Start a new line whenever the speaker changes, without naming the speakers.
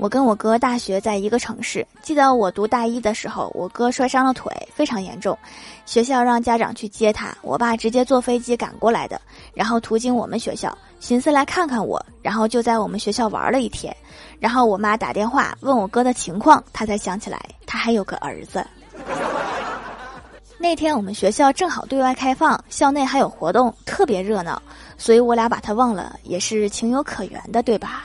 我跟我哥大学在一个城市记得我读大一的时候我哥摔伤了腿非常严重。学校让家长去接他我爸直接坐飞机赶过来的然后途经我们学校寻思来看看我然后就在我们学校玩了一天。然后我妈打电话问我哥的情况他才想起来他还有个儿子。那天我们学校正好对外开放校内还有活动特别热闹所以我俩把他忘了也是情有可原的对吧？